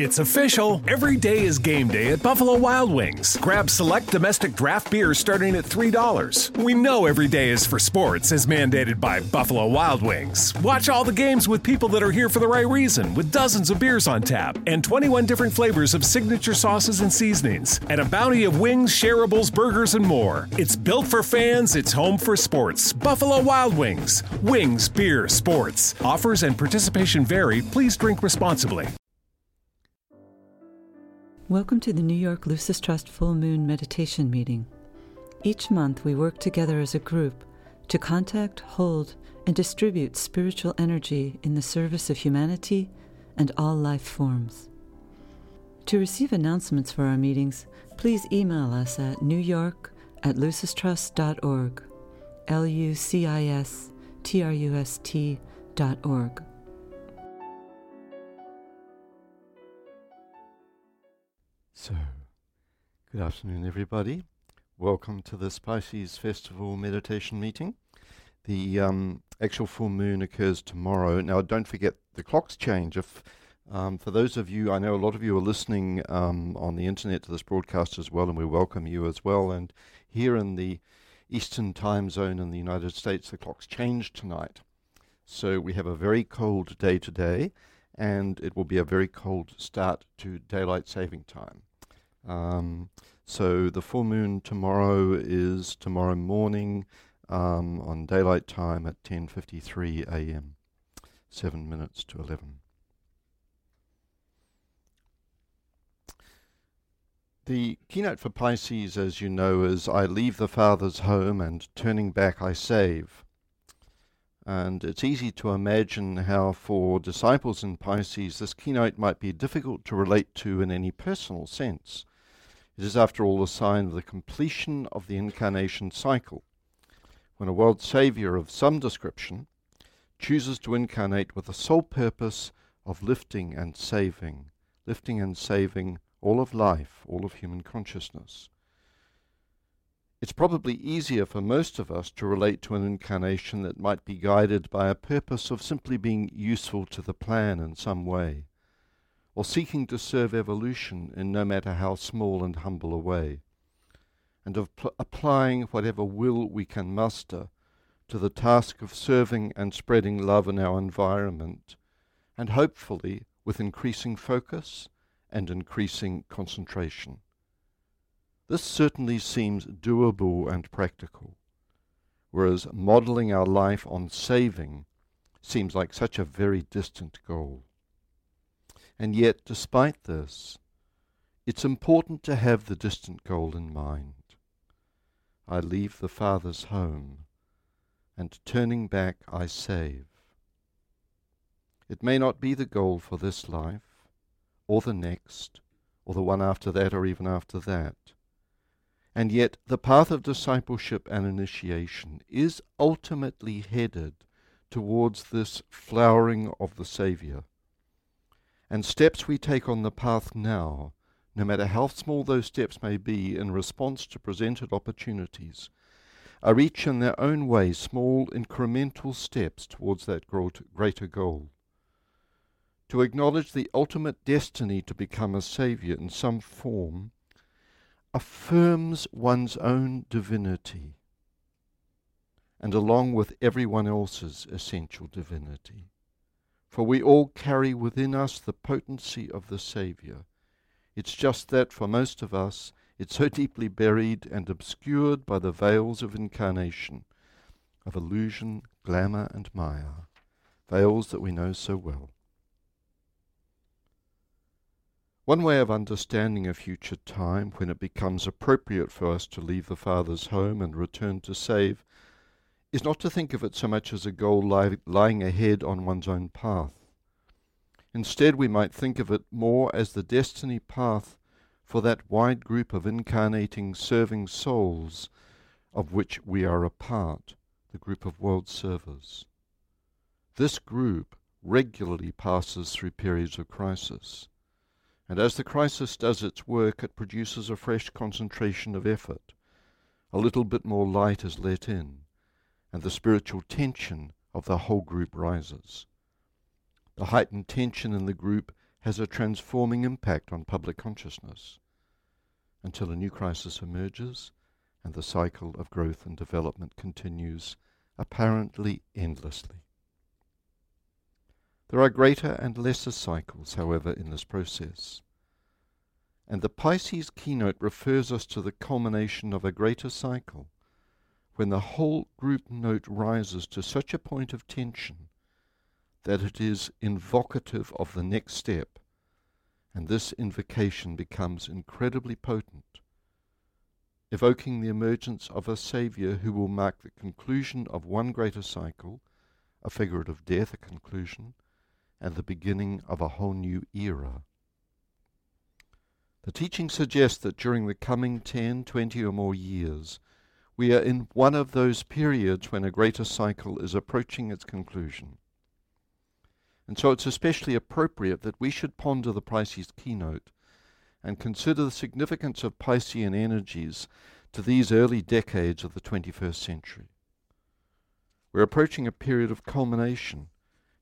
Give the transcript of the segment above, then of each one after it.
It's official. Every day is game day at Buffalo Wild Wings. Grab select domestic draft beers starting at $3. We know every day is for sports, as mandated by Buffalo Wild Wings. Watch all the games with people that are here for the right reason, with dozens of beers on tap and 21 different flavors of signature sauces and seasonings, and a bounty of wings, shareables, burgers, and more. It's built for fans, it's home for sports. Buffalo Wild Wings. Wings, beer, sports. Offers and participation vary. Please drink responsibly. Welcome to the New York Lucis Trust Full Moon Meditation Meeting. Each month, we work together as a group to contact, hold, and distribute spiritual energy in the service of humanity and all life forms. To receive announcements for our meetings, please email us at newyork at lucistrust.org, L U C I S T R U S T dot org. So, good afternoon, everybody. Welcome to the Pisces Festival meditation meeting. The um, actual full moon occurs tomorrow. Now, don't forget the clocks change. If um, for those of you, I know a lot of you are listening um, on the internet to this broadcast as well, and we welcome you as well. And here in the Eastern time zone in the United States, the clocks change tonight. So we have a very cold day today, and it will be a very cold start to daylight saving time. Um, so the full moon tomorrow is tomorrow morning um, on daylight time at 10:53 a.m. Seven minutes to 11. The keynote for Pisces, as you know, is I leave the Father's home and turning back I save. And it's easy to imagine how, for disciples in Pisces, this keynote might be difficult to relate to in any personal sense. It is, after all, a sign of the completion of the incarnation cycle, when a world Saviour of some description chooses to incarnate with the sole purpose of lifting and saving, lifting and saving all of life, all of human consciousness. It's probably easier for most of us to relate to an incarnation that might be guided by a purpose of simply being useful to the plan in some way or seeking to serve evolution in no matter how small and humble a way, and of pl- applying whatever will we can muster to the task of serving and spreading love in our environment, and hopefully with increasing focus and increasing concentration. This certainly seems doable and practical, whereas modeling our life on saving seems like such a very distant goal. And yet, despite this, it's important to have the distant goal in mind. I leave the Father's home, and turning back I save. It may not be the goal for this life, or the next, or the one after that, or even after that. And yet, the path of discipleship and initiation is ultimately headed towards this flowering of the Saviour and steps we take on the path now, no matter how small those steps may be in response to presented opportunities, are each in their own way small incremental steps towards that greater goal. To acknowledge the ultimate destiny to become a Saviour in some form affirms one's own divinity, and along with everyone else's essential divinity. For we all carry within us the potency of the Saviour. It's just that for most of us, it's so deeply buried and obscured by the veils of incarnation, of illusion, glamour, and maya, veils that we know so well. One way of understanding a future time when it becomes appropriate for us to leave the Father's home and return to save is not to think of it so much as a goal li- lying ahead on one's own path. Instead, we might think of it more as the destiny path for that wide group of incarnating, serving souls of which we are a part, the group of world servers. This group regularly passes through periods of crisis. And as the crisis does its work, it produces a fresh concentration of effort. A little bit more light is let in and the spiritual tension of the whole group rises. The heightened tension in the group has a transforming impact on public consciousness until a new crisis emerges and the cycle of growth and development continues apparently endlessly. There are greater and lesser cycles, however, in this process. And the Pisces keynote refers us to the culmination of a greater cycle, when the whole group note rises to such a point of tension that it is invocative of the next step, and this invocation becomes incredibly potent, evoking the emergence of a Saviour who will mark the conclusion of one greater cycle, a figurative death, a conclusion, and the beginning of a whole new era. The teaching suggests that during the coming 10, 20 or more years, we are in one of those periods when a greater cycle is approaching its conclusion. And so it's especially appropriate that we should ponder the Pisces keynote and consider the significance of Piscean energies to these early decades of the 21st century. We're approaching a period of culmination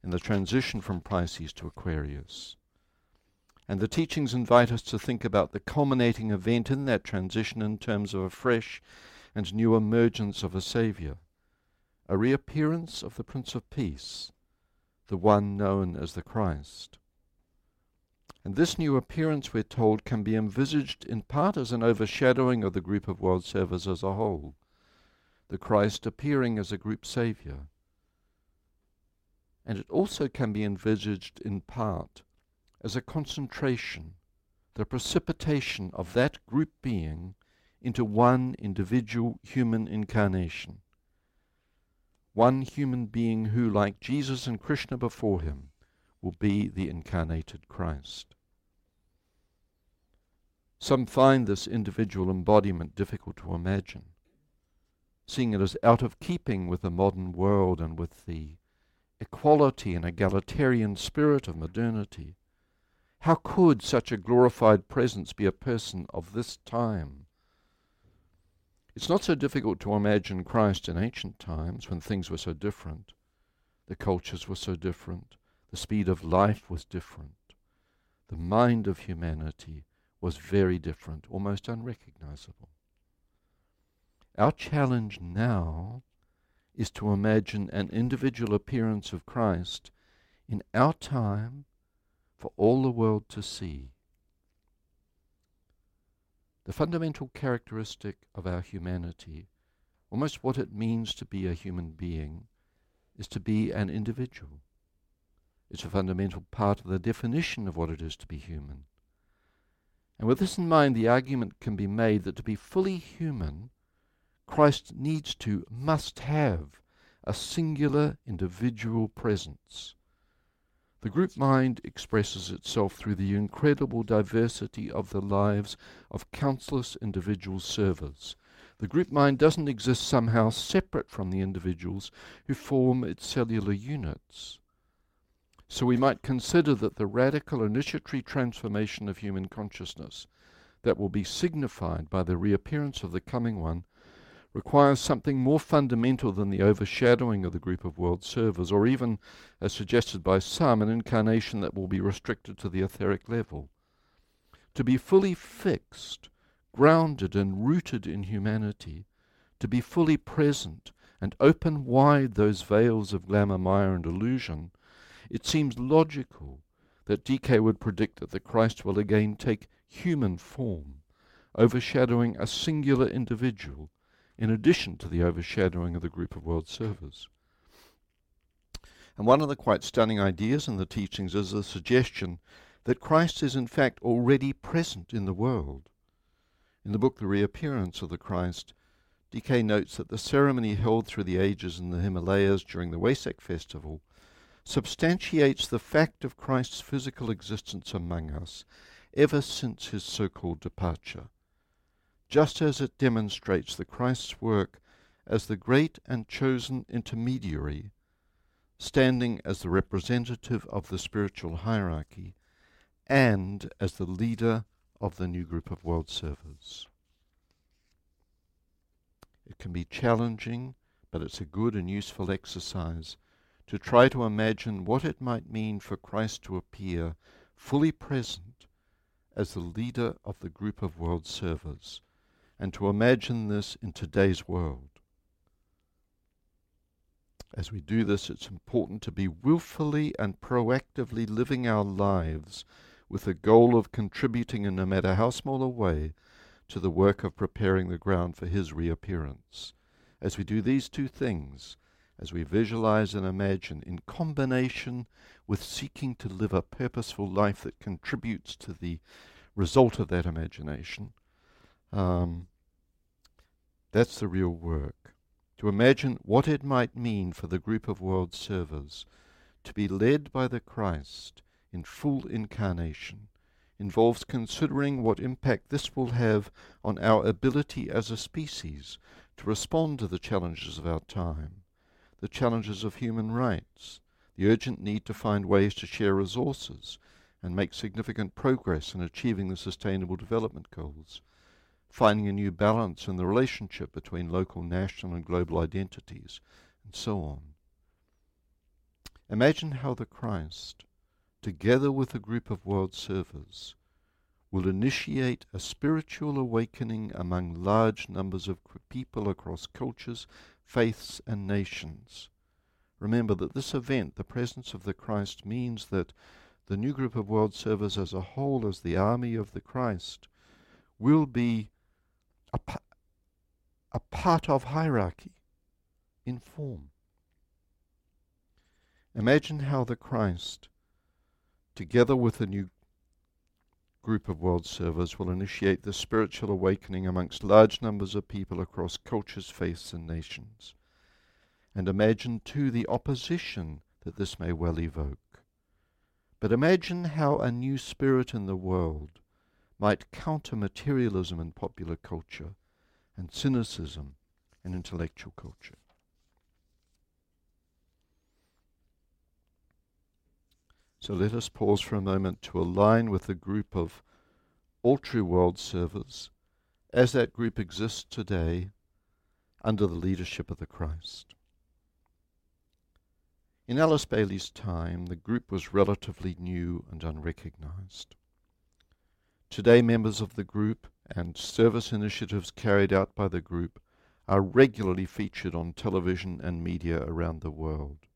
in the transition from Pisces to Aquarius. And the teachings invite us to think about the culminating event in that transition in terms of a fresh and new emergence of a Saviour, a reappearance of the Prince of Peace, the one known as the Christ. And this new appearance, we're told, can be envisaged in part as an overshadowing of the group of world servers as a whole, the Christ appearing as a group Saviour and it also can be envisaged in part as a concentration, the precipitation of that group being into one individual human incarnation. One human being who, like Jesus and Krishna before him, will be the incarnated Christ. Some find this individual embodiment difficult to imagine, seeing it as out of keeping with the modern world and with the equality and egalitarian spirit of modernity, how could such a glorified presence be a person of this time? It's not so difficult to imagine Christ in ancient times when things were so different. The cultures were so different. The speed of life was different. The mind of humanity was very different, almost unrecognizable. Our challenge now is to imagine an individual appearance of Christ in our time for all the world to see. The fundamental characteristic of our humanity, almost what it means to be a human being, is to be an individual. It's a fundamental part of the definition of what it is to be human. And with this in mind, the argument can be made that to be fully human Christ needs to, must have, a singular individual presence. The group mind expresses itself through the incredible diversity of the lives of countless individual servers. The group mind doesn't exist somehow separate from the individuals who form its cellular units. So we might consider that the radical initiatory transformation of human consciousness that will be signified by the reappearance of the coming one requires something more fundamental than the overshadowing of the group of world servers, or even, as suggested by some, an incarnation that will be restricted to the etheric level. To be fully fixed, grounded, and rooted in humanity, to be fully present and open wide those veils of glamour, maya, and illusion, it seems logical that DK would predict that the Christ will again take human form, overshadowing a singular individual in addition to the overshadowing of the group of world servers. And one of the quite stunning ideas in the teachings is the suggestion that Christ is in fact already present in the world. In the book The Reappearance of the Christ, DK notes that the ceremony held through the ages in the Himalayas during the Wesak festival substantiates the fact of Christ's physical existence among us ever since his so called departure just as it demonstrates the Christ's work as the great and chosen intermediary, standing as the representative of the spiritual hierarchy and as the leader of the new group of world servers. It can be challenging, but it's a good and useful exercise to try to imagine what it might mean for Christ to appear fully present as the leader of the group of world servers, and to imagine this in today's world. As we do this, it's important to be willfully and proactively living our lives with the goal of contributing in no matter how small a way to the work of preparing the ground for his reappearance. As we do these two things, as we visualize and imagine in combination with seeking to live a purposeful life that contributes to the result of that imagination, um, that's the real work. To imagine what it might mean for the group of world servers to be led by the Christ in full incarnation involves considering what impact this will have on our ability as a species to respond to the challenges of our time, the challenges of human rights, the urgent need to find ways to share resources and make significant progress in achieving the Sustainable Development Goals, finding a new balance in the relationship between local, national, and global identities, and so on. Imagine how the Christ, together with a group of world servers, will initiate a spiritual awakening among large numbers of people across cultures, faiths, and nations. Remember that this event, the presence of the Christ, means that the new group of world servers as a whole, as the army of the Christ, will be a, part of hierarchy in form. Imagine how the Christ, together with a new group of world servers, will initiate the spiritual awakening amongst large numbers of people across cultures, faiths, and nations. And imagine, too, the opposition that this may well evoke. But imagine how a new spirit in the world might counter materialism in popular culture and cynicism in intellectual culture. So let us pause for a moment to align with the group of all true world servers as that group exists today under the leadership of the Christ. In Alice Bailey's time, the group was relatively new and unrecognized. Today, members of the group and service initiatives carried out by the group are regularly featured on television and media around the world.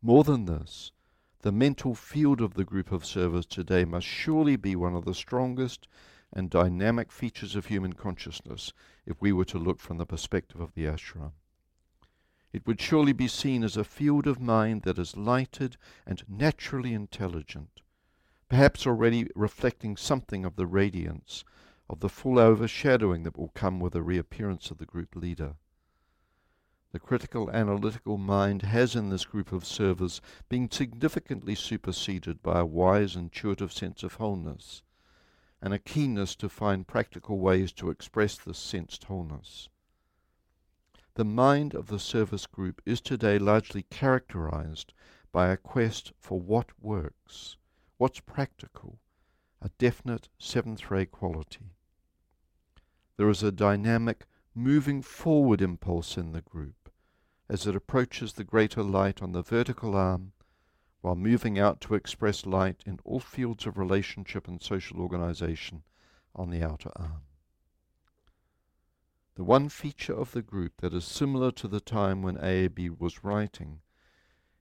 More than this, the mental field of the group of servers today must surely be one of the strongest and dynamic features of human consciousness if we were to look from the perspective of the ashram. It would surely be seen as a field of mind that is lighted and naturally intelligent, perhaps already reflecting something of the radiance of the full overshadowing that will come with the reappearance of the group leader. The critical analytical mind has in this group of servers been significantly superseded by a wise intuitive sense of wholeness and a keenness to find practical ways to express this sensed wholeness. The mind of the service group is today largely characterized by a quest for what works, what's practical, a definite seventh ray quality. There is a dynamic, moving forward impulse in the group as it approaches the greater light on the vertical arm while moving out to express light in all fields of relationship and social organization on the outer arm. The one feature of the group that is similar to the time when AAB was writing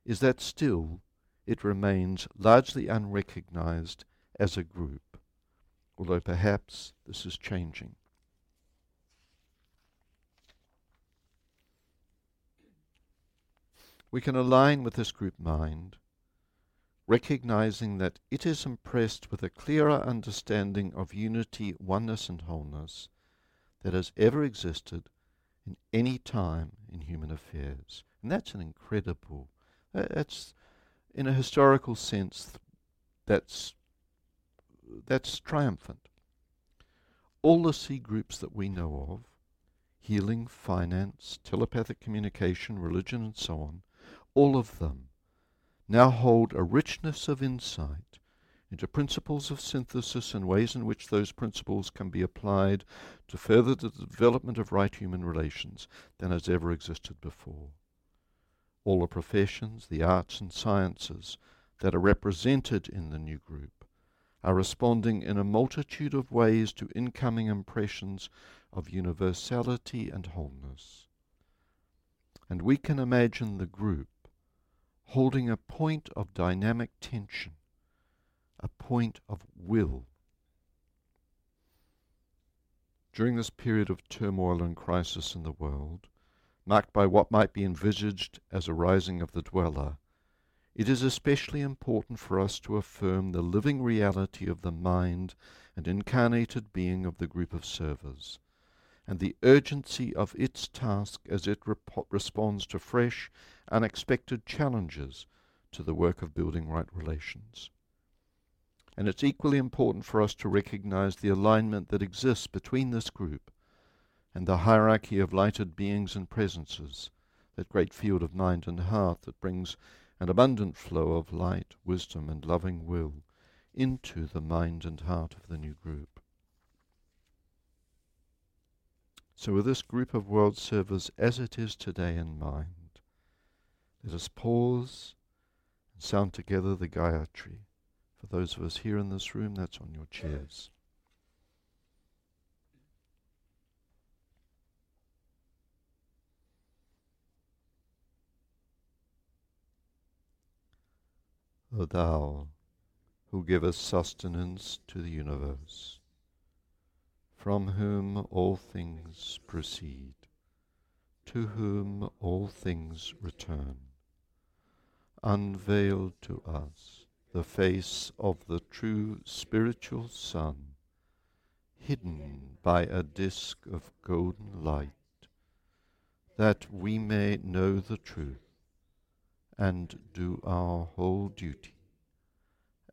is that still it remains largely unrecognized as a group, although perhaps this is changing. We can align with this group mind, recognizing that it is impressed with a clearer understanding of unity, oneness, and wholeness that has ever existed in any time in human affairs. And that's an incredible, that's, in a historical sense, that's, that's triumphant. All the seed groups that we know of, healing, finance, telepathic communication, religion, and so on, all of them now hold a richness of insight into principles of synthesis and ways in which those principles can be applied to further the development of right human relations than has ever existed before. All the professions, the arts and sciences that are represented in the new group are responding in a multitude of ways to incoming impressions of universality and wholeness. And we can imagine the group holding a point of dynamic tension, a point of will. During this period of turmoil and crisis in the world, marked by what might be envisaged as a rising of the dweller, it is especially important for us to affirm the living reality of the mind and incarnated being of the group of servers, and the urgency of its task as it rep- responds to fresh, unexpected challenges to the work of building right relations. And it's equally important for us to recognize the alignment that exists between this group and the hierarchy of lighted beings and presences, that great field of mind and heart that brings an abundant flow of light, wisdom, and loving will into the mind and heart of the new group. So, with this group of world servers as it is today in mind, let us pause and sound together the Gayatri. For those of us here in this room, that's on your chairs. O Thou, who givest sustenance to the universe, from whom all things proceed, to whom all things return, unveil to us the face of the true spiritual sun, hidden by a disk of golden light, that we may know the truth and do our whole duty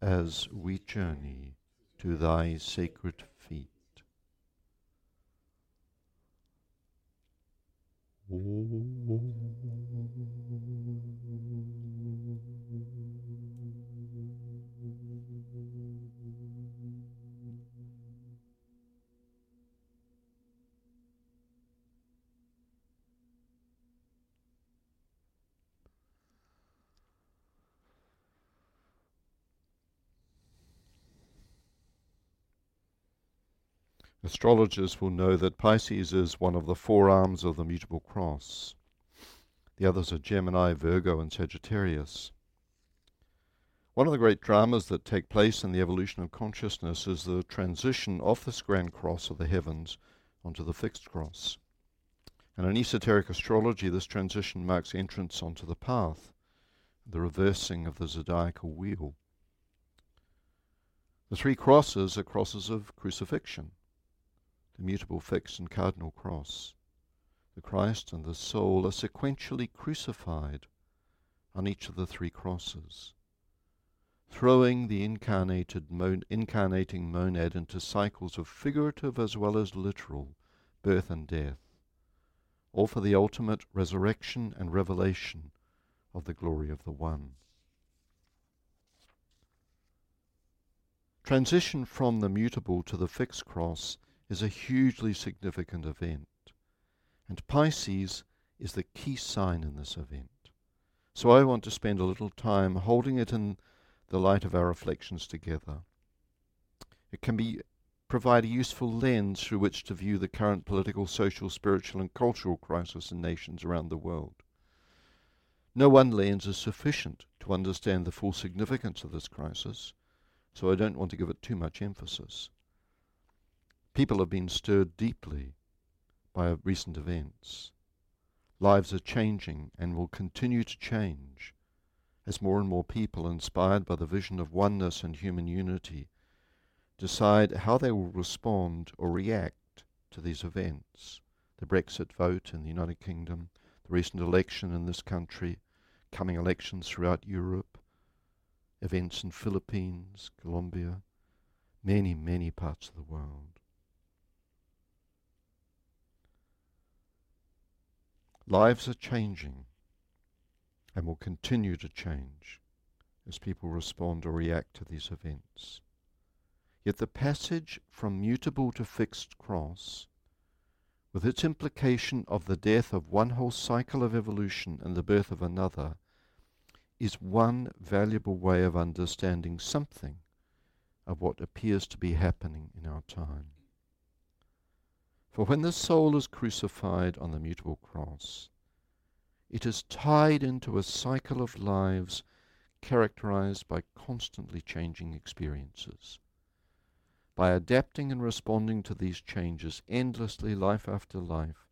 as we journey to thy sacred feet. Astrologers will know that Pisces is one of the four arms of the mutable cross. The others are Gemini, Virgo, and Sagittarius. One of the great dramas that take place in the evolution of consciousness is the transition off this grand cross of the heavens onto the fixed cross. And in esoteric astrology, this transition marks entrance onto the path, the reversing of the zodiacal wheel. The three crosses are crosses of crucifixion the mutable fixed and cardinal cross. The Christ and the soul are sequentially crucified on each of the three crosses, throwing the incarnated mon- incarnating monad into cycles of figurative as well as literal birth and death, all for the ultimate resurrection and revelation of the glory of the One. Transition from the mutable to the fixed cross is a hugely significant event. And Pisces is the key sign in this event. So I want to spend a little time holding it in the light of our reflections together. It can be provide a useful lens through which to view the current political, social, spiritual, and cultural crisis in nations around the world. No one lens is sufficient to understand the full significance of this crisis, so I don't want to give it too much emphasis. People have been stirred deeply by recent events. Lives are changing and will continue to change as more and more people, inspired by the vision of oneness and human unity, decide how they will respond or react to these events. The Brexit vote in the United Kingdom, the recent election in this country, coming elections throughout Europe, events in Philippines, Colombia, many, many parts of the world. Lives are changing and will continue to change as people respond or react to these events. Yet the passage from mutable to fixed cross, with its implication of the death of one whole cycle of evolution and the birth of another, is one valuable way of understanding something of what appears to be happening in our time. For when the soul is crucified on the mutable cross, it is tied into a cycle of lives characterized by constantly changing experiences. By adapting and responding to these changes endlessly, life after life,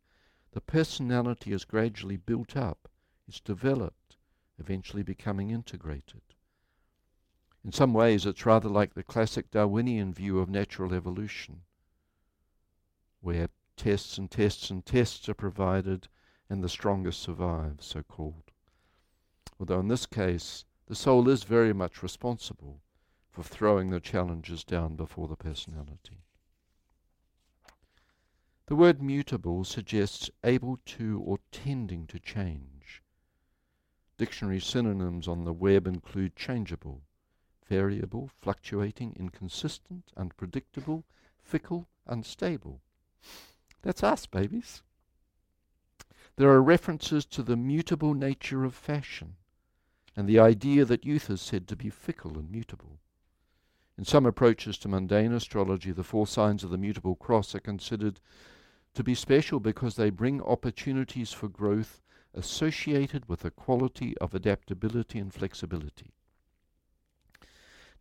the personality is gradually built up, is developed, eventually becoming integrated. In some ways, it's rather like the classic Darwinian view of natural evolution, where tests and tests and tests are provided and the strongest survive, so called. Although in this case, the soul is very much responsible for throwing the challenges down before the personality. The word mutable suggests able to or tending to change. Dictionary synonyms on the web include changeable, variable, fluctuating, inconsistent, unpredictable, fickle, unstable. That's us, babies. There are references to the mutable nature of fashion and the idea that youth is said to be fickle and mutable. In some approaches to mundane astrology, the four signs of the mutable cross are considered to be special because they bring opportunities for growth associated with a quality of adaptability and flexibility.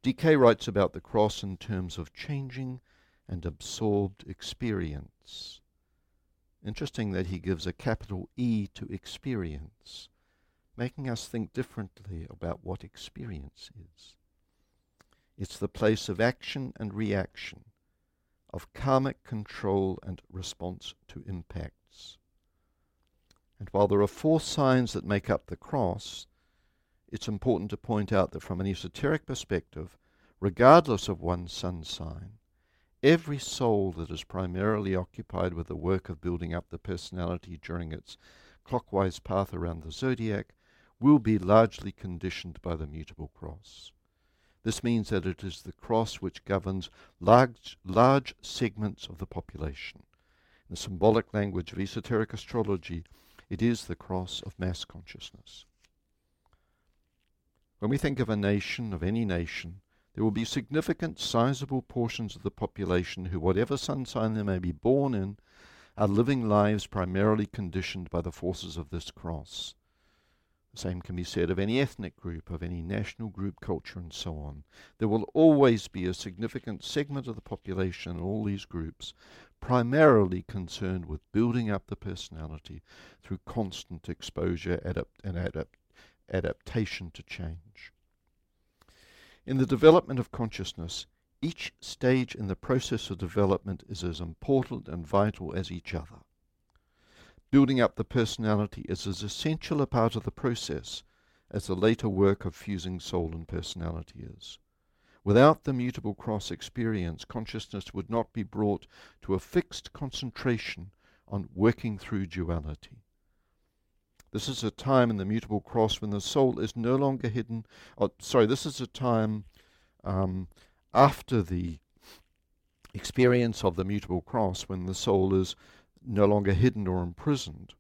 DK writes about the cross in terms of changing and absorbed experience. Interesting that he gives a capital E to experience, making us think differently about what experience is. It's the place of action and reaction, of karmic control and response to impacts. And while there are four signs that make up the cross, it's important to point out that from an esoteric perspective, regardless of one's sun sign, every soul that is primarily occupied with the work of building up the personality during its clockwise path around the zodiac will be largely conditioned by the mutable cross. This means that it is the cross which governs large, large segments of the population. In the symbolic language of esoteric astrology, it is the cross of mass consciousness. When we think of a nation, of any nation, there will be significant, sizable portions of the population who, whatever sun sign they may be born in, are living lives primarily conditioned by the forces of this cross. The same can be said of any ethnic group, of any national group, culture, and so on. There will always be a significant segment of the population in all these groups primarily concerned with building up the personality through constant exposure adapt- and adapt- adaptation to change. In the development of consciousness, each stage in the process of development is as important and vital as each other. Building up the personality is as essential a part of the process as the later work of fusing soul and personality is. Without the mutable cross experience, consciousness would not be brought to a fixed concentration on working through duality. This is a time in the mutable cross when the soul is no longer hidden. Oh, sorry, this is a time um, after the experience of the mutable cross when the soul is no longer hidden or imprisoned.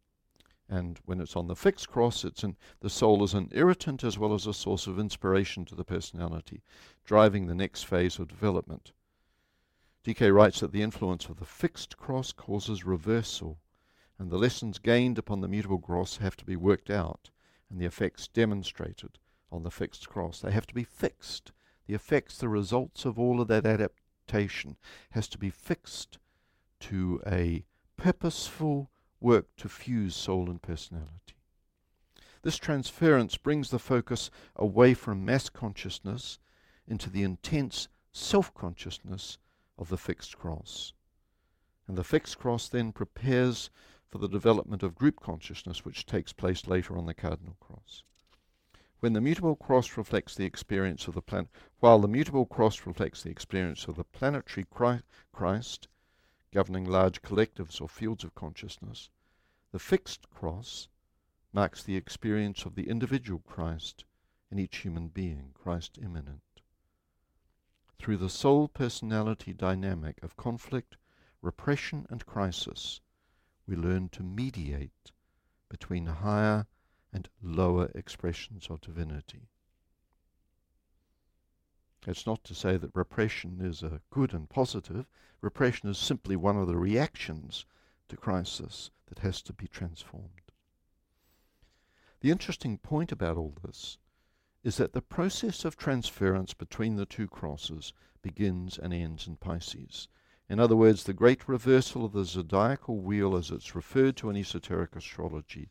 And when it's on the fixed cross, it's in, the soul is an irritant as well as a source of inspiration to the personality, driving the next phase of development. DK writes that the influence of the fixed cross causes reversal and the lessons gained upon the mutable cross have to be worked out, and the effects demonstrated on the fixed cross. They have to be fixed. The effects, the results of all of that adaptation, has to be fixed to a purposeful work to fuse soul and personality. This transference brings the focus away from mass consciousness into the intense self consciousness of the fixed cross. And the fixed cross then prepares for the development of group consciousness, which takes place later on the cardinal cross. When the mutable cross reflects the experience of the planet, while the mutable cross reflects the experience of the planetary Christ, governing large collectives or fields of consciousness, the fixed cross marks the experience of the individual Christ in each human being, Christ immanent. Through the soul personality dynamic of conflict, repression, and crisis, we learn to mediate between higher and lower expressions of divinity. It's not to say that repression is a good and positive. Repression is simply one of the reactions to crisis that has to be transformed. The interesting point about all this is that the process of transference between the two crosses begins and ends in Pisces. In other words, the great reversal of the zodiacal wheel as it's referred to in esoteric astrology,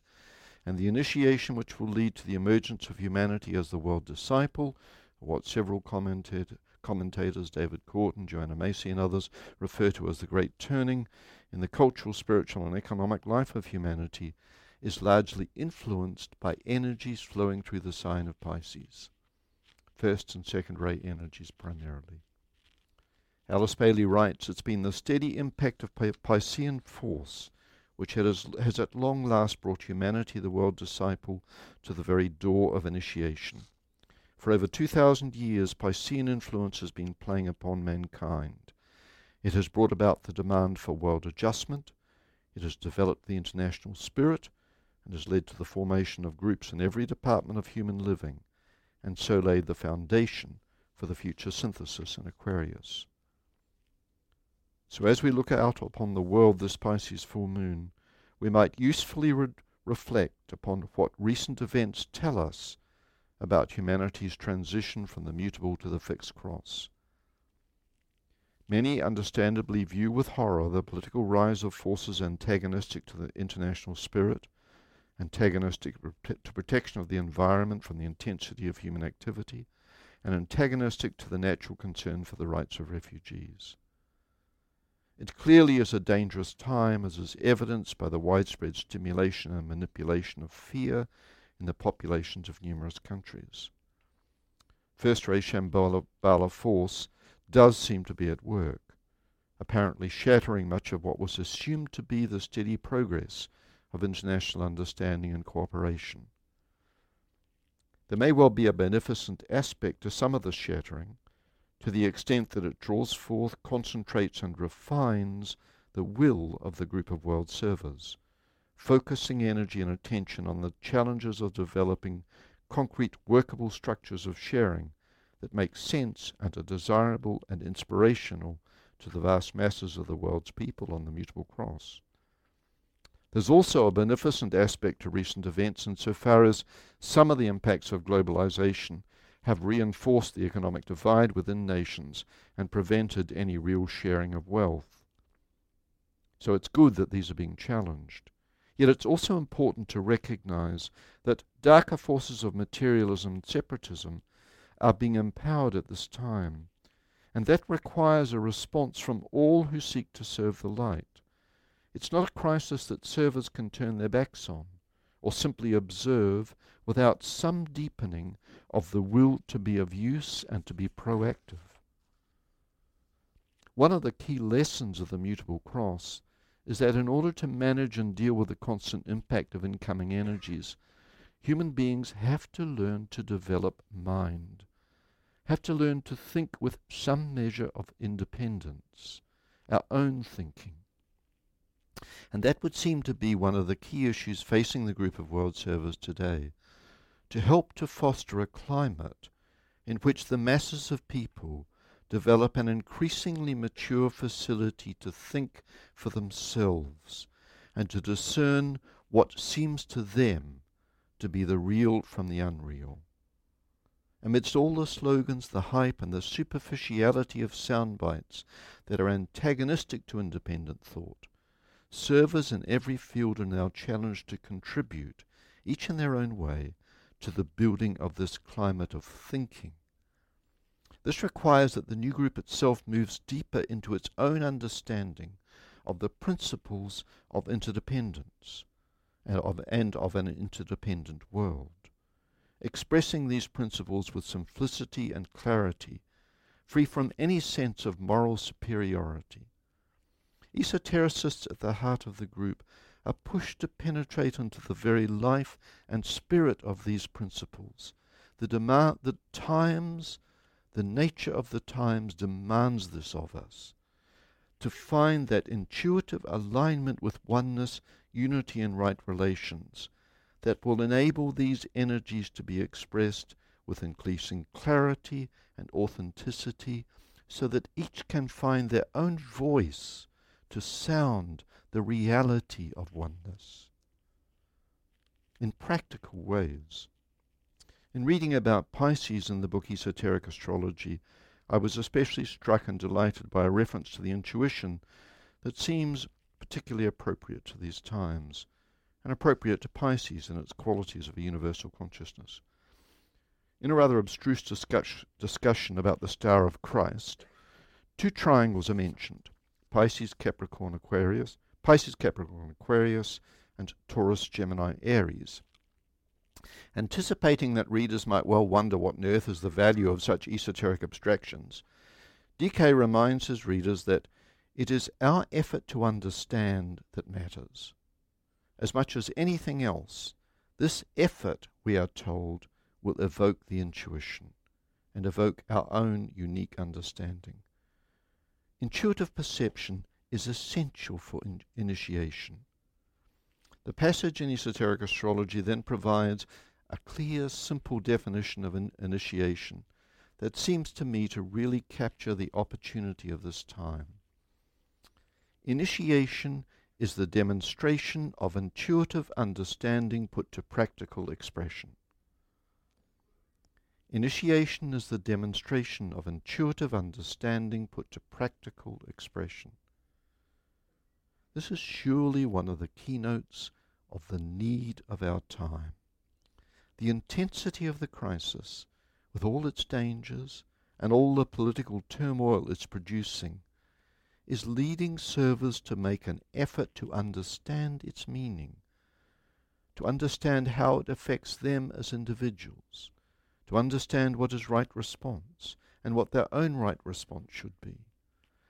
and the initiation which will lead to the emergence of humanity as the world disciple, what several commentators, David Korten, Joanna Macy, and others, refer to as the great turning in the cultural, spiritual, and economic life of humanity, is largely influenced by energies flowing through the sign of Pisces. First and second ray energies primarily. Alice Bailey writes, It's been the steady impact of Piscean force which has, has at long last brought humanity, the world disciple, to the very door of initiation. For over 2,000 years, Piscean influence has been playing upon mankind. It has brought about the demand for world adjustment, it has developed the international spirit, and has led to the formation of groups in every department of human living, and so laid the foundation for the future synthesis in Aquarius. So as we look out upon the world this Pisces full moon, we might usefully re- reflect upon what recent events tell us about humanity's transition from the mutable to the fixed cross. Many understandably view with horror the political rise of forces antagonistic to the international spirit, antagonistic to protection of the environment from the intensity of human activity, and antagonistic to the natural concern for the rights of refugees. It clearly is a dangerous time, as is evidenced by the widespread stimulation and manipulation of fear in the populations of numerous countries. First ray Shambhala force does seem to be at work, apparently shattering much of what was assumed to be the steady progress of international understanding and cooperation. There may well be a beneficent aspect to some of this shattering, to the extent that it draws forth, concentrates, and refines the will of the group of world servers, focusing energy and attention on the challenges of developing concrete, workable structures of sharing that make sense and are desirable and inspirational to the vast masses of the world's people on the mutable cross. There's also a beneficent aspect to recent events insofar as some of the impacts of globalization have reinforced the economic divide within nations and prevented any real sharing of wealth. So it's good that these are being challenged. Yet it's also important to recognize that darker forces of materialism and separatism are being empowered at this time, and that requires a response from all who seek to serve the light. It's not a crisis that servers can turn their backs on or simply observe without some deepening of the will to be of use and to be proactive. One of the key lessons of the mutable cross is that in order to manage and deal with the constant impact of incoming energies, human beings have to learn to develop mind, have to learn to think with some measure of independence, our own thinking. And that would seem to be one of the key issues facing the group of world servers today to help to foster a climate in which the masses of people develop an increasingly mature facility to think for themselves and to discern what seems to them to be the real from the unreal. Amidst all the slogans, the hype, and the superficiality of sound bites that are antagonistic to independent thought, servers in every field are now challenged to contribute, each in their own way, to the building of this climate of thinking. This requires that the new group itself moves deeper into its own understanding of the principles of interdependence and of, and of an interdependent world, expressing these principles with simplicity and clarity, free from any sense of moral superiority. Esotericists at the heart of the group are pushed to penetrate into the very life and spirit of these principles. The demand, the times, the nature of the times demands this of us. To find that intuitive alignment with oneness, unity, and right relations that will enable these energies to be expressed with increasing clarity and authenticity so that each can find their own voice to sound the reality of oneness in practical ways. In reading about Pisces in the book Esoteric Astrology, I was especially struck and delighted by a reference to the intuition that seems particularly appropriate to these times and appropriate to Pisces and its qualities of a universal consciousness. In a rather abstruse discuss- discussion about the star of Christ, two triangles are mentioned Pisces, Capricorn, Aquarius, Pisces, Capricorn, Aquarius, and Taurus, Gemini, Aries. Anticipating that readers might well wonder what on earth is the value of such esoteric abstractions, DK reminds his readers that it is our effort to understand that matters. As much as anything else, this effort, we are told, will evoke the intuition and evoke our own unique understanding. Intuitive perception is essential for in- initiation. The passage in esoteric astrology then provides a clear, simple definition of an initiation that seems to me to really capture the opportunity of this time. Initiation is the demonstration of intuitive understanding put to practical expression. Initiation is the demonstration of intuitive understanding put to practical expression. This is surely one of the keynotes of the need of our time. The intensity of the crisis, with all its dangers and all the political turmoil it's producing, is leading servers to make an effort to understand its meaning, to understand how it affects them as individuals, to understand what is right response and what their own right response should be.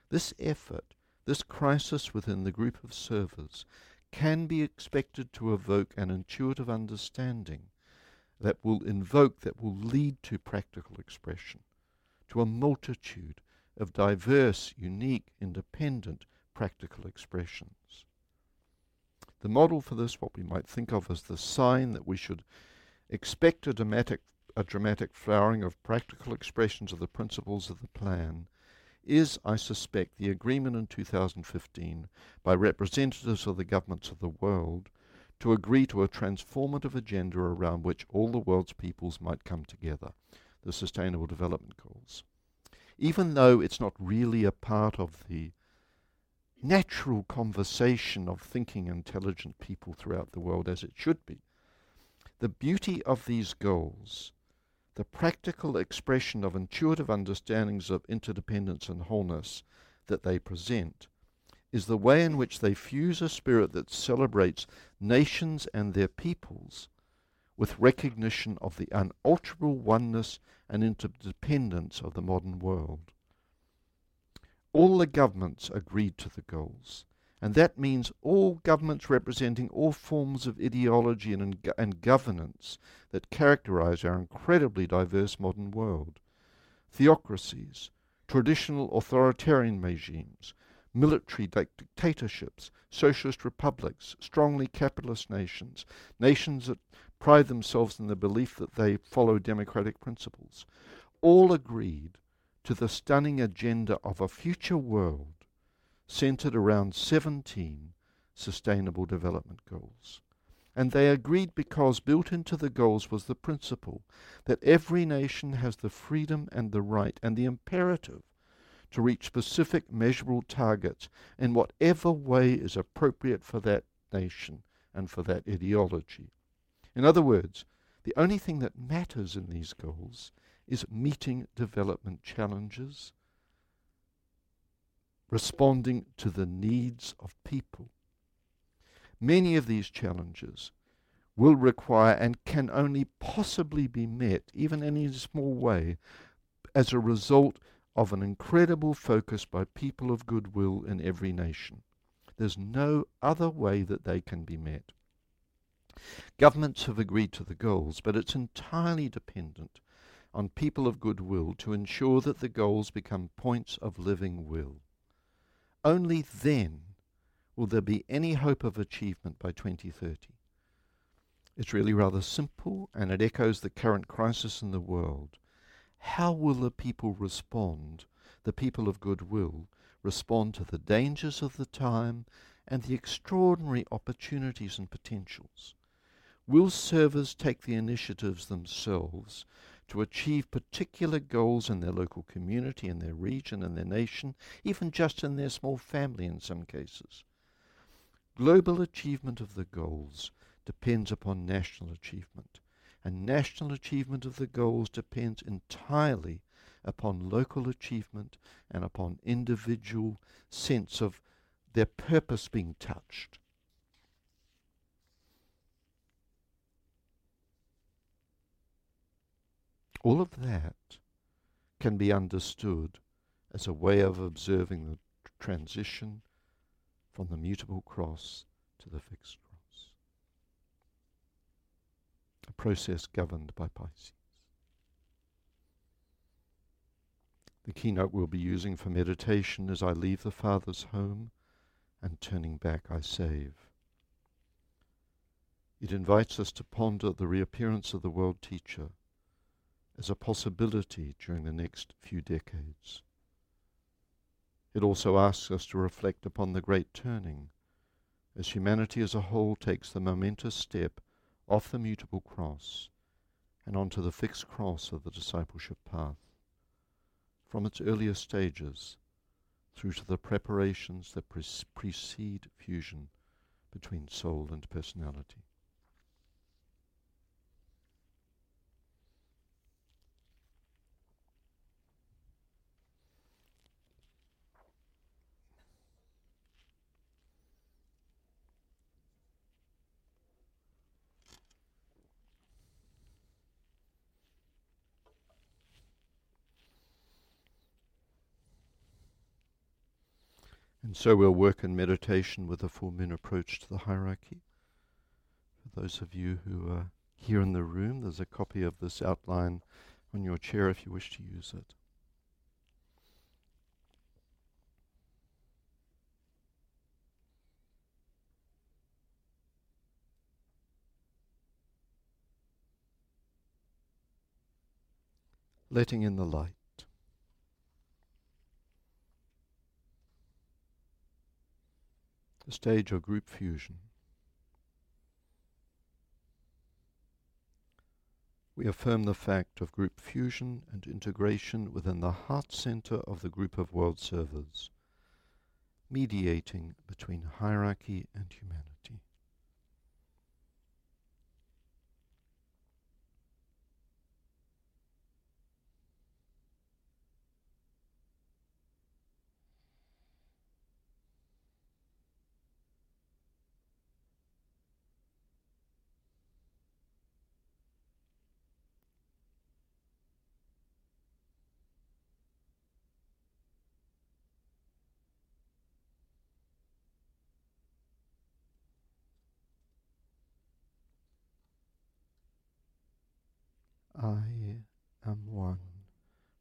This effort this crisis within the group of servers can be expected to evoke an intuitive understanding that will invoke, that will lead to practical expression, to a multitude of diverse, unique, independent practical expressions. The model for this, what we might think of as the sign that we should expect a dramatic, a dramatic flowering of practical expressions of the principles of the plan, is, I suspect, the agreement in 2015 by representatives of the governments of the world to agree to a transformative agenda around which all the world's peoples might come together, the Sustainable Development Goals. Even though it's not really a part of the natural conversation of thinking intelligent people throughout the world as it should be, the beauty of these goals the practical expression of intuitive understandings of interdependence and wholeness that they present is the way in which they fuse a spirit that celebrates nations and their peoples with recognition of the unalterable oneness and interdependence of the modern world. All the governments agreed to the goals, and that means all governments representing all forms of ideology and, and governance that characterize our incredibly diverse modern world. Theocracies, traditional authoritarian regimes, military dictatorships, socialist republics, strongly capitalist nations, nations that pride themselves in the belief that they follow democratic principles, all agreed to the stunning agenda of a future world centered around 17 Sustainable Development Goals. And they agreed because built into the goals was the principle that every nation has the freedom and the right and the imperative to reach specific measurable targets in whatever way is appropriate for that nation and for that ideology. In other words, the only thing that matters in these goals is meeting development challenges responding to the needs of people. Many of these challenges will require and can only possibly be met, even in a small way, as a result of an incredible focus by people of goodwill in every nation. There's no other way that they can be met. Governments have agreed to the goals, but it's entirely dependent on people of goodwill to ensure that the goals become points of living will. Only then will there be any hope of achievement by 2030. It's really rather simple and it echoes the current crisis in the world. how will the people respond, the people of goodwill, respond to the dangers of the time and the extraordinary opportunities and potentials? Will servers take the initiatives themselves to achieve particular goals in their local community, in their region, in their nation, even just in their small family in some cases? Global achievement of the goals depends upon national achievement, and national achievement of the goals depends entirely upon local achievement and upon individual sense of their purpose being touched. All of that can be understood as a way of observing the transition from the mutable cross to the fixed cross. A process governed by Pisces. The keynote we'll be using for meditation is I leave the Father's home and turning back I save. It invites us to ponder the reappearance of the world teacher as a possibility during the next few decades. It also asks us to reflect upon the great turning as humanity as a whole takes the momentous step off the mutable cross and onto the fixed cross of the discipleship path. From its earliest stages through to the preparations that pre- precede fusion between soul and personality. And so we'll work in meditation with a full moon approach to the hierarchy. For those of you who are here in the room, there's a copy of this outline on your chair if you wish to use it. Letting in the light. The stage of group fusion. We affirm the fact of group fusion and integration within the heart center of the group of world servers, mediating between hierarchy and humanity. I am one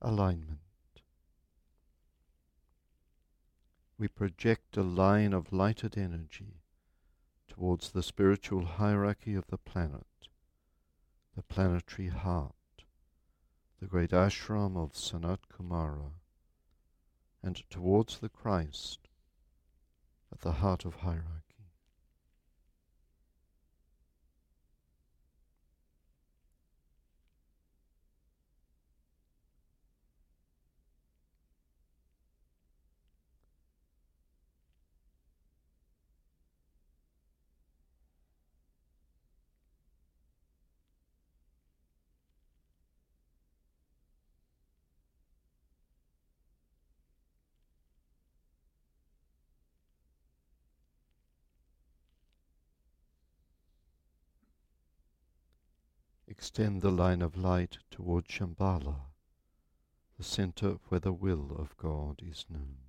Alignment. We project a line of lighted energy towards the spiritual hierarchy of the planet, the planetary heart, the great ashram of Sanat Kumara, and towards the Christ at the heart of hierarchy. Extend the line of light toward Shambhala, the center where the will of God is known.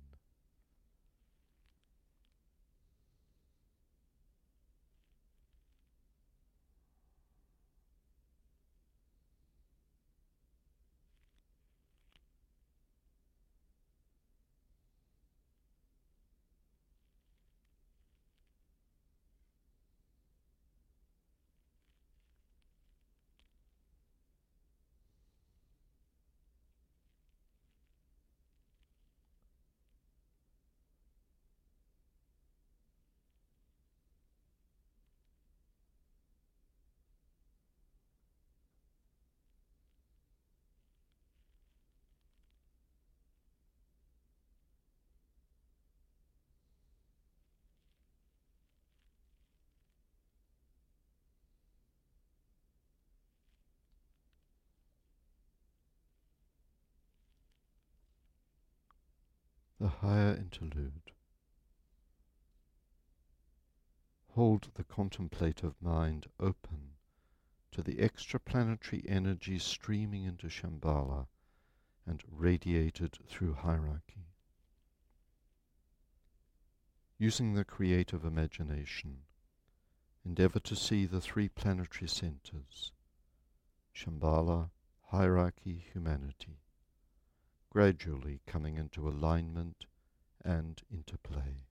The higher interlude. Hold the contemplative mind open to the extraplanetary energy streaming into Shambhala and radiated through hierarchy. Using the creative imagination, endeavor to see the three planetary centers Shambhala, hierarchy, humanity gradually coming into alignment and interplay.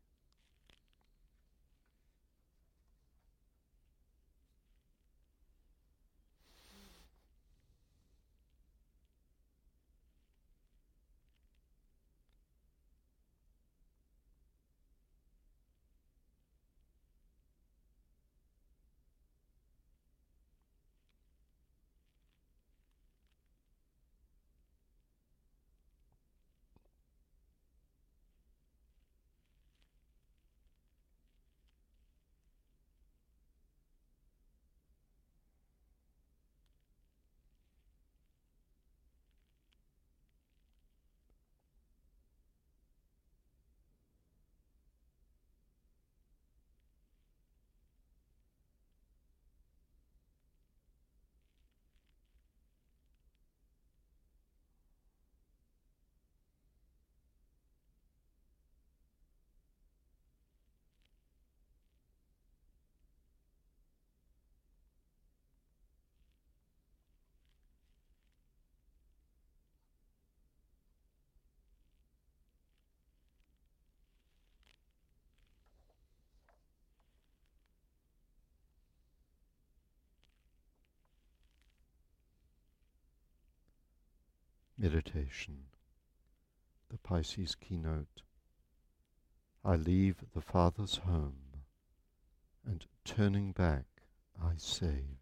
Meditation, the Pisces keynote. I leave the Father's home, and turning back, I save.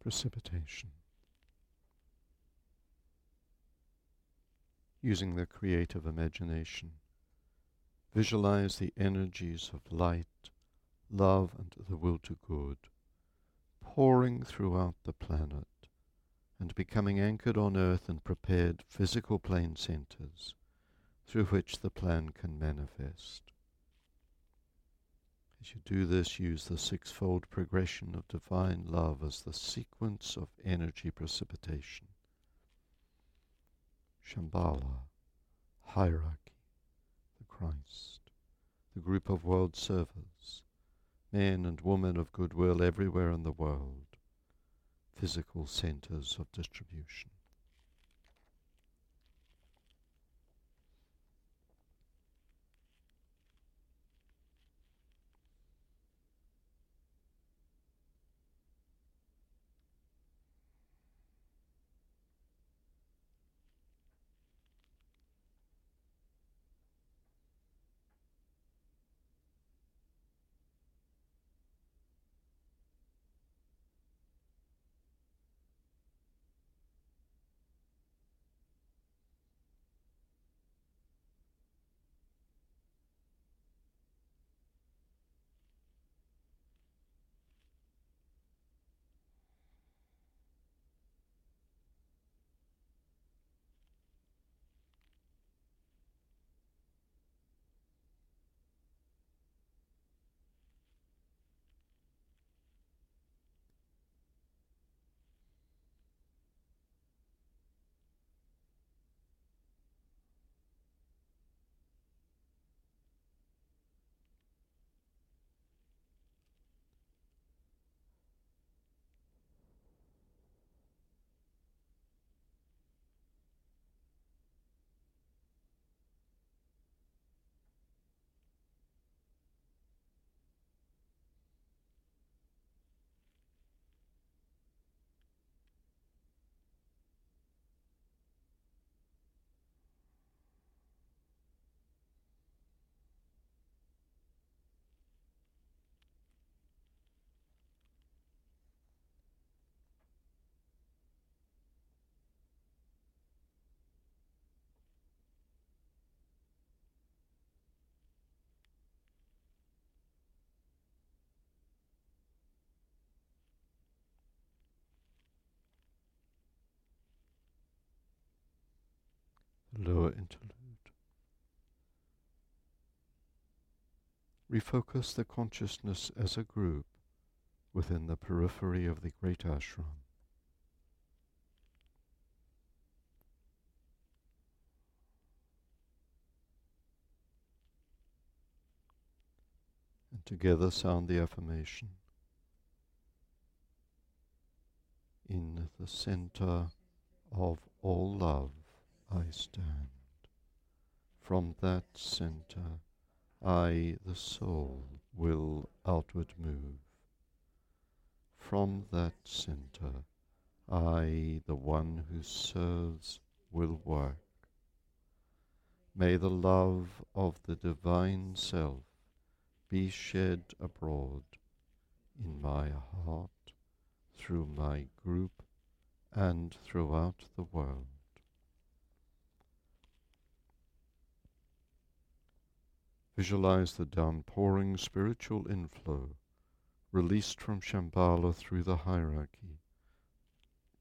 Precipitation. Using the creative imagination, visualize the energies of light, love, and the will to good pouring throughout the planet and becoming anchored on earth and prepared physical plane centers through which the plan can manifest. As you do this, use the sixfold progression of divine love as the sequence of energy precipitation. Shambhala, hierarchy, the Christ, the group of world servers, men and women of goodwill everywhere in the world, physical centers of distribution. Lower interlude. Refocus the consciousness as a group within the periphery of the great ashram. And together sound the affirmation. In the center of all love I stand. From that center, I, the soul, will outward move. From that center, I, the one who serves, will work. May the love of the divine self be shed abroad in my heart, through my group, and throughout the world. Visualize the downpouring spiritual inflow released from Shambhala through the hierarchy,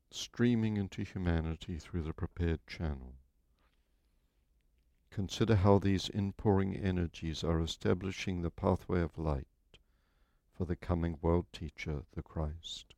streaming into humanity through the prepared channel. Consider how these inpouring energies are establishing the pathway of light for the coming world teacher, the Christ.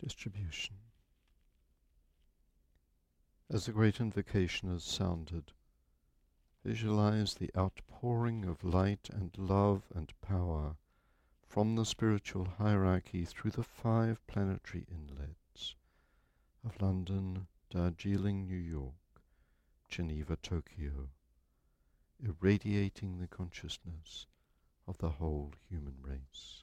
Distribution. As the great invocation is sounded, visualize the outpouring of light and love and power from the spiritual hierarchy through the five planetary inlets of London, Darjeeling, New York, Geneva, Tokyo, irradiating the consciousness of the whole human race.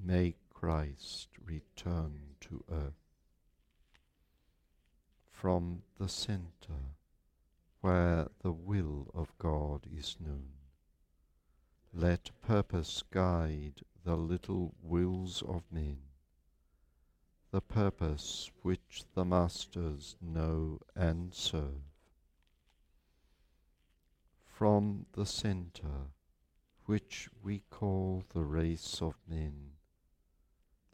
May Christ return to earth. From the center where the will of God is known. Let purpose guide the little wills of men, the purpose which the masters know and serve. From the centre, which we call the race of men,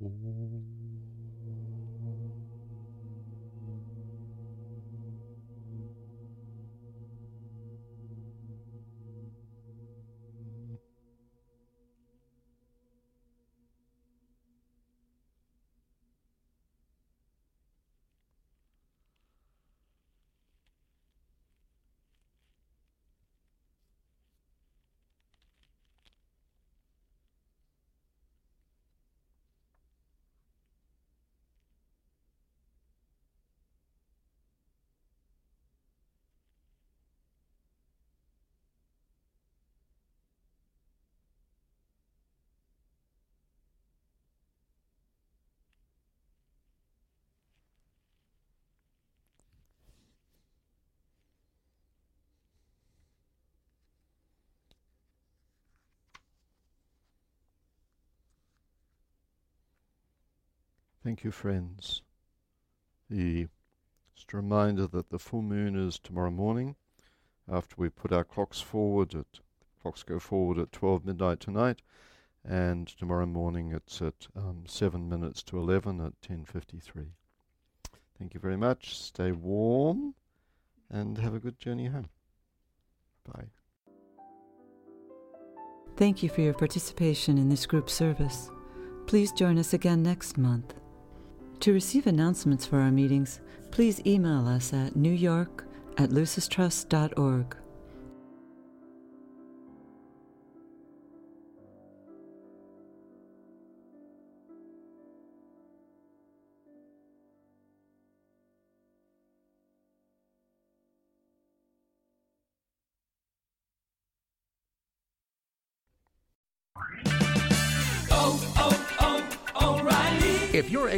Om. Thank you, friends. The just a reminder that the full moon is tomorrow morning. After we put our clocks forward, at clocks go forward at 12 midnight tonight, and tomorrow morning it's at um, 7 minutes to 11 at 10.53. Thank you very much. Stay warm and have a good journey home. Bye. Thank you for your participation in this group service. Please join us again next month. To receive announcements for our meetings, please email us at newyork at lucistrust.org.